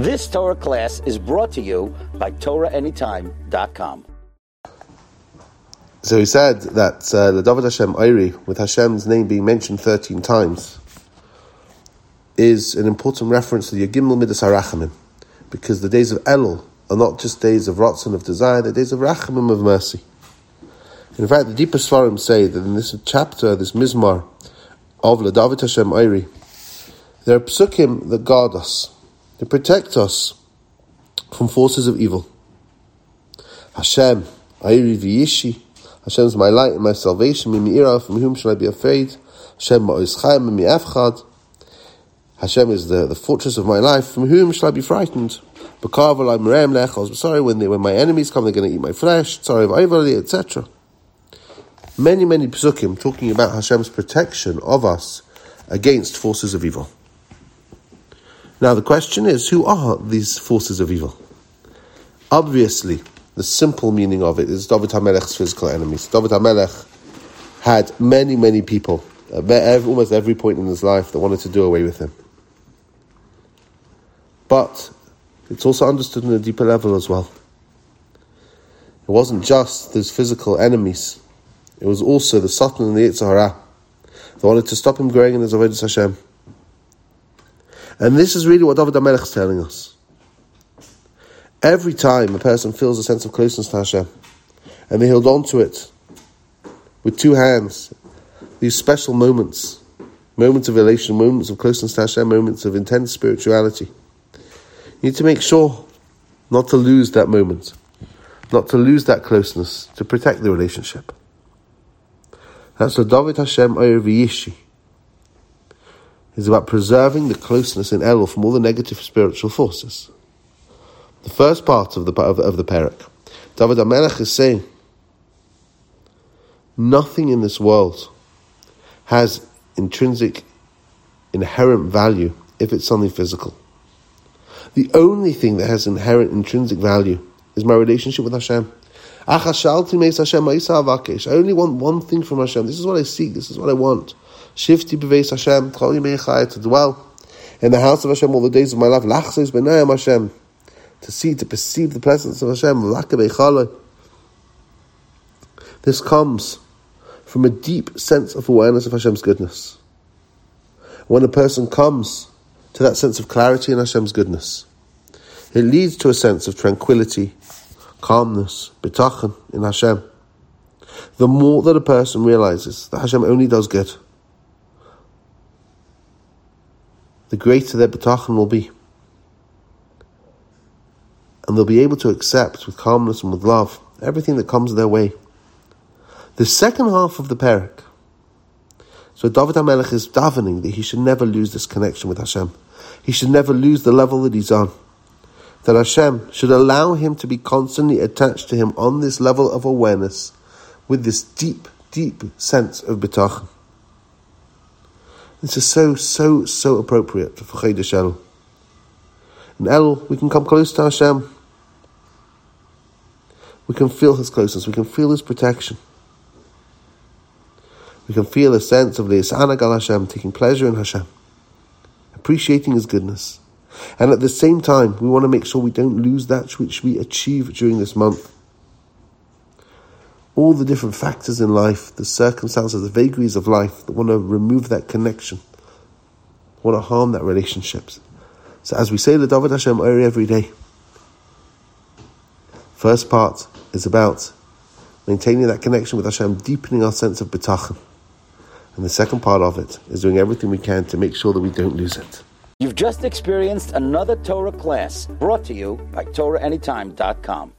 This Torah class is brought to you by TorahAnytime.com. So he said that uh, the David Hashem Oiri, with Hashem's name being mentioned 13 times, is an important reference to the Yagimel Midas HaRachamim, because the days of Elul are not just days of Ratzon, of desire, they're days of Rachamim, of mercy. In fact, the deepest Seforim say that in this chapter, this Mizmor of the David Hashem Oiri, there are psukim that guard us, to protect us from forces of evil. Hashem, Oiri V'yishi, Hashem is my light and my salvation. Mimi'ira, from whom shall I be afraid? Hashem ma'oizchayim mimi'efchad. Hashem is the, the fortress of my life. From whom shall I be frightened? Sorry, when they, when my enemies come, they're going to eat my flesh. Sorry, etc. Many, many psukim talking about Hashem's protection of us against forces of evil. Now the question is, who are these forces of evil? Obviously, the simple meaning of it is David HaMelech's physical enemies. David HaMelech had many, many people, uh, at almost every point in his life, that wanted to do away with him. But it's also understood on a deeper level as well. It wasn't just his physical enemies, it was also the Satan and the Yetzer Hara that wanted to stop him growing in his Avodah Hashem. And this is really what David HaMelech is telling us. Every time a person feels a sense of closeness to Hashem, and they hold on to it with two hands, these special moments, moments of elation, moments of closeness to Hashem, moments of intense spirituality, you need to make sure not to lose that moment, not to lose that closeness, to protect the relationship. That's the David Hashem Oyer V'yishi. It's about preserving the closeness in Elul from all the negative spiritual forces. The first part of the of, of the parak, David HaMelech is saying, nothing in this world has intrinsic, inherent value if it's something physical. The only thing that has inherent intrinsic value is my relationship with Hashem. I only want one thing from Hashem. This is what I seek. This is what I want. Shivti beveis Hashem, to dwell in the house of Hashem all the days of my life. Hashem to see, to perceive the presence of Hashem. This comes from a deep sense of awareness of Hashem's goodness. When a person comes to that sense of clarity in Hashem's goodness, it leads to a sense of tranquility, calmness, bitachon in Hashem. The more that a person realizes that Hashem only does good, the greater their bitachon will be and they'll be able to accept with calmness and with love everything that comes their way. The second half of the parak, so David HaMelech is davening that he should never lose this connection with Hashem. He should never lose the level that he's on. That Hashem should allow him to be constantly attached to him on this level of awareness with this deep, deep sense of bitachon. This is so, so, so appropriate for Chodesh El. In El, we can come close to Hashem we can feel His closeness, we can feel His protection. We can feel a sense of the Anagal Hashem, taking pleasure in Hashem, appreciating His goodness. And at the same time, we want to make sure we don't lose that which we achieve during this month. All the different factors in life, the circumstances, the vagaries of life that want to remove that connection, want to harm that relationships. So as we say the David Hashem every day, first part, is about maintaining that connection with Hashem, deepening our sense of bitachon. And the second part of it is doing everything we can to make sure that we don't lose it. You've just experienced another Torah class brought to you by TorahAnytime.com.